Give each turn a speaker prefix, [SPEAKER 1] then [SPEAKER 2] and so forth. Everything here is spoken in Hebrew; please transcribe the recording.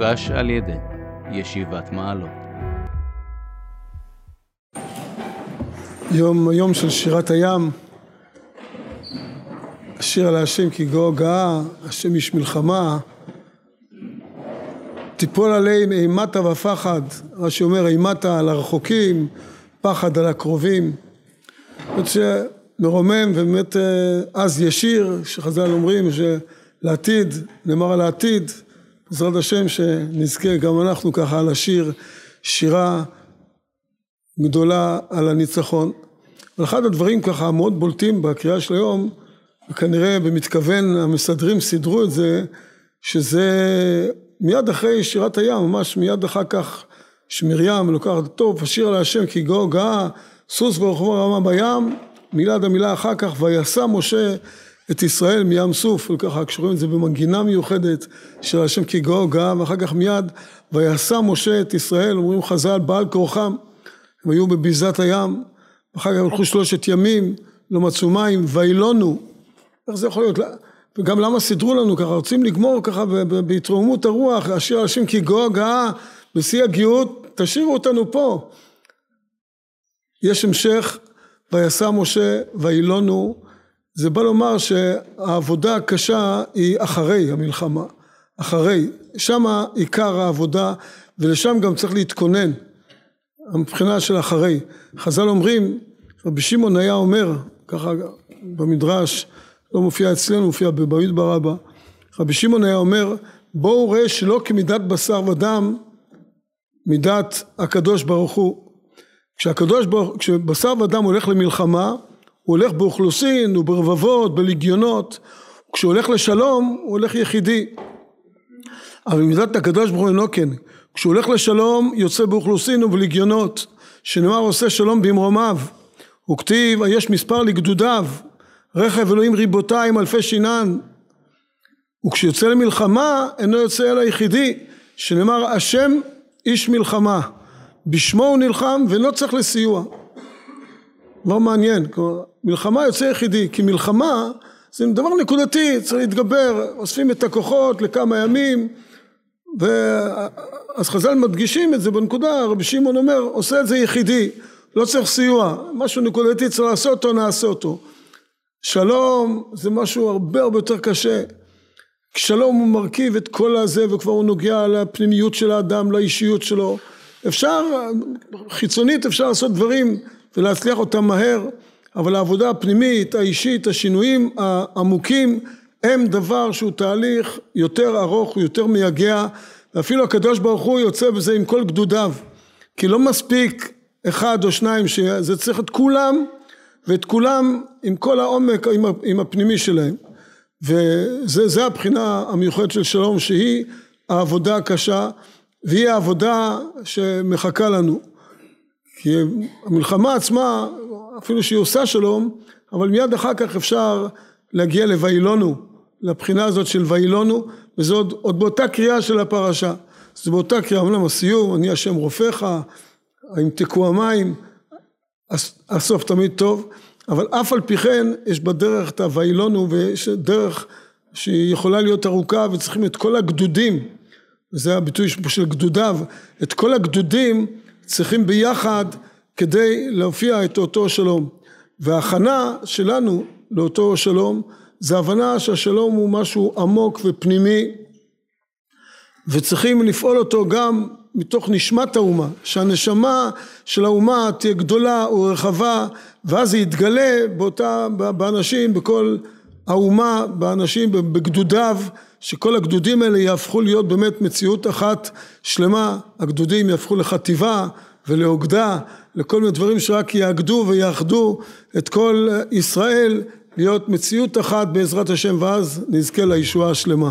[SPEAKER 1] מוגש על ידי ישיבת מעלות.
[SPEAKER 2] יום, יום של שירת הים, השיר על השם כי גאו גאה, השם איש מלחמה, תיפול עליהם אימתה ופחד, רש"י אומר אימתה על הרחוקים, פחד על הקרובים. זאת מרומם ובאמת אז ישיר, שחז"ל אומרים שלעתיד, נאמר על העתיד, בעזרת השם שנזכה גם אנחנו ככה לשיר שירה גדולה על הניצחון. אבל אחד הדברים ככה המאוד בולטים בקריאה של היום, וכנראה במתכוון המסדרים סידרו את זה, שזה מיד אחרי שירת הים, ממש מיד אחר כך שמרים לוקחת טוב, השיר על השם כי גאו גאה, סוס ורחבו רמה בים, מילה המילה אחר כך, ויסע משה את ישראל מים סוף, וככה קשורים את זה במנגינה מיוחדת של השם כי גאו גאה, ואחר כך מיד ויסע משה את ישראל, אומרים חז"ל בעל כורחם, הם היו בביזת הים, ואחר כך הלכו שלושת ימים, לא מצאו מים, וילונו, איך זה יכול להיות? וגם למה סידרו לנו ככה, רוצים לגמור ככה בהתרוממות הרוח, השיר השם כי גאו גאה, בשיא הגאות, תשאירו אותנו פה. יש המשך, ויסע משה וילונו, זה בא לומר שהעבודה הקשה היא אחרי המלחמה, אחרי, שם עיקר העבודה ולשם גם צריך להתכונן, מבחינה של אחרי. חז"ל אומרים, רבי שמעון היה אומר, ככה במדרש, לא מופיע אצלנו, מופיע במדבר רבה, רבי שמעון היה אומר, בואו ראה שלא כמידת בשר ודם, מידת הקדוש ברוך הוא. כשהקדוש ברוך, כשבשר ודם הולך למלחמה, הוא הולך באוכלוסין וברבבות, בלגיונות, כשהוא הולך לשלום, הוא הולך יחידי. אבל מידת הקדוש ברוך הוא אינו כן. כשהוא הולך לשלום, יוצא באוכלוסין ובלגיונות, שנאמר עושה שלום במרומיו. הוא כתיב, יש מספר לגדודיו, רכב אלוהים ריבותיים אלפי שינן. וכשיוצא למלחמה, אינו יוצא אל היחידי, שנאמר השם איש מלחמה. בשמו הוא נלחם ולא צריך לסיוע. לא מעניין, מלחמה יוצא יחידי, כי מלחמה זה דבר נקודתי, צריך להתגבר, אוספים את הכוחות לכמה ימים, ו... אז חז"ל מדגישים את זה בנקודה, רבי שמעון אומר, עושה את זה יחידי, לא צריך סיוע, משהו נקודתי צריך לעשות אותו, נעשה אותו. שלום זה משהו הרבה הרבה יותר קשה. שלום הוא מרכיב את כל הזה וכבר הוא נוגע לפנימיות של האדם, לאישיות שלו. אפשר, חיצונית אפשר לעשות דברים ולהצליח אותם מהר, אבל העבודה הפנימית, האישית, השינויים העמוקים הם דבר שהוא תהליך יותר ארוך, יותר מייגע, ואפילו הקדוש ברוך הוא יוצא בזה עם כל גדודיו, כי לא מספיק אחד או שניים, זה צריך את כולם, ואת כולם עם כל העומק, עם הפנימי שלהם. וזה הבחינה המיוחדת של שלום, שהיא העבודה הקשה, והיא העבודה שמחכה לנו. כי המלחמה עצמה, אפילו שהיא עושה שלום, אבל מיד אחר כך אפשר להגיע לוילונו, לבחינה הזאת של וילונו, וזה עוד, עוד באותה קריאה של הפרשה. זה באותה קריאה, אומנם הסיום, אני השם רופאך, אם תקעו המים, הסוף תמיד טוב, אבל אף על פי כן יש בדרך את הוילונו, ויש דרך שהיא יכולה להיות ארוכה וצריכים את כל הגדודים, וזה הביטוי של גדודיו, את כל הגדודים צריכים ביחד כדי להופיע את אותו שלום. וההכנה שלנו לאותו שלום זה הבנה שהשלום הוא משהו עמוק ופנימי וצריכים לפעול אותו גם מתוך נשמת האומה, שהנשמה של האומה תהיה גדולה ורחבה ואז זה יתגלה באותה, באנשים, בכל האומה, באנשים, בגדודיו, שכל הגדודים האלה יהפכו להיות באמת מציאות אחת שלמה, הגדודים יהפכו לחטיבה ולאוגדה, לכל מיני דברים שרק יאגדו ויאחדו את כל ישראל להיות מציאות אחת בעזרת השם ואז נזכה לישועה השלמה.